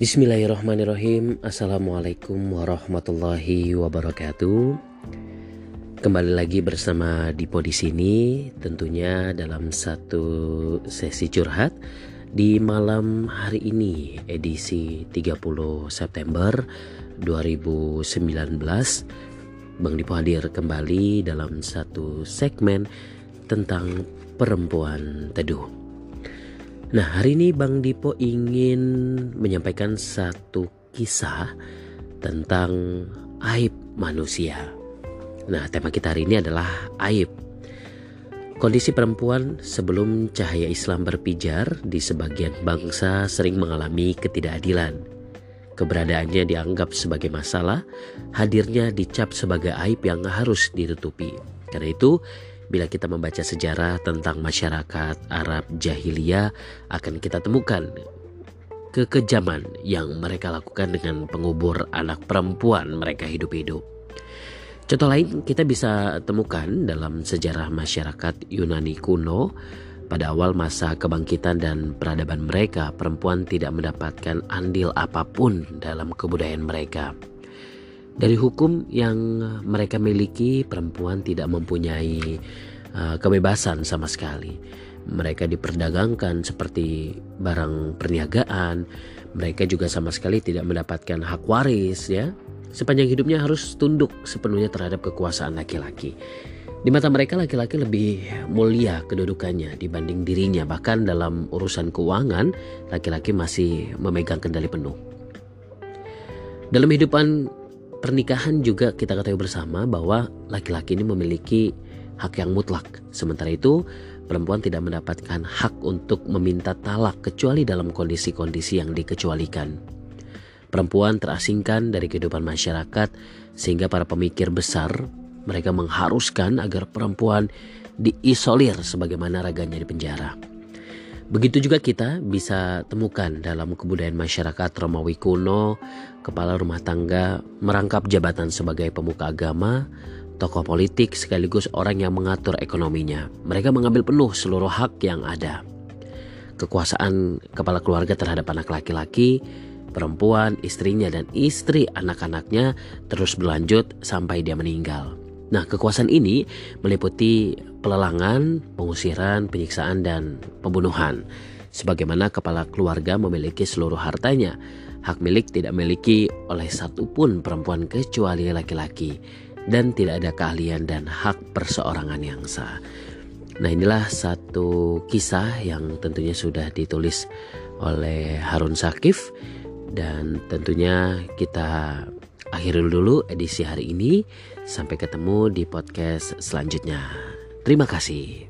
Bismillahirrahmanirrahim. Assalamualaikum warahmatullahi wabarakatuh. Kembali lagi bersama Dipo di sini Tentunya dalam satu sesi curhat Di malam hari ini edisi 30 September 2019 Bang Dipo hadir kembali dalam satu segmen tentang perempuan teduh Nah hari ini Bang Dipo ingin menyampaikan satu kisah tentang aib manusia. Nah tema kita hari ini adalah aib. Kondisi perempuan sebelum cahaya Islam berpijar di sebagian bangsa sering mengalami ketidakadilan. Keberadaannya dianggap sebagai masalah, hadirnya dicap sebagai aib yang harus ditutupi. Karena itu, Bila kita membaca sejarah tentang masyarakat Arab jahiliyah akan kita temukan kekejaman yang mereka lakukan dengan pengubur anak perempuan mereka hidup-hidup. Contoh lain kita bisa temukan dalam sejarah masyarakat Yunani kuno pada awal masa kebangkitan dan peradaban mereka, perempuan tidak mendapatkan andil apa pun dalam kebudayaan mereka. Dari hukum yang mereka miliki, perempuan tidak mempunyai uh, kebebasan sama sekali. Mereka diperdagangkan seperti barang perniagaan. Mereka juga sama sekali tidak mendapatkan hak waris ya. Sepanjang hidupnya harus tunduk sepenuhnya terhadap kekuasaan laki-laki. Di mata mereka laki-laki lebih mulia kedudukannya dibanding dirinya. Bahkan dalam urusan keuangan, laki-laki masih memegang kendali penuh. Dalam kehidupan pernikahan juga kita ketahui bersama bahwa laki-laki ini memiliki hak yang mutlak. Sementara itu, perempuan tidak mendapatkan hak untuk meminta talak kecuali dalam kondisi-kondisi yang dikecualikan. Perempuan terasingkan dari kehidupan masyarakat sehingga para pemikir besar mereka mengharuskan agar perempuan diisolir sebagaimana raganya di penjara. Begitu juga kita bisa temukan dalam kebudayaan masyarakat Romawi kuno, kepala rumah tangga merangkap jabatan sebagai pemuka agama, tokoh politik sekaligus orang yang mengatur ekonominya. Mereka mengambil penuh seluruh hak yang ada. Kekuasaan kepala keluarga terhadap anak laki-laki, perempuan, istrinya, dan istri anak-anaknya terus berlanjut sampai dia meninggal. Nah, kekuasaan ini meliputi pelelangan, pengusiran, penyiksaan, dan pembunuhan. Sebagaimana kepala keluarga memiliki seluruh hartanya, hak milik tidak memiliki oleh satupun perempuan kecuali laki-laki, dan tidak ada keahlian dan hak perseorangan yang sah. Nah, inilah satu kisah yang tentunya sudah ditulis oleh Harun Sakif dan tentunya kita akhiri dulu edisi hari ini. Sampai ketemu di podcast selanjutnya. Terima kasih.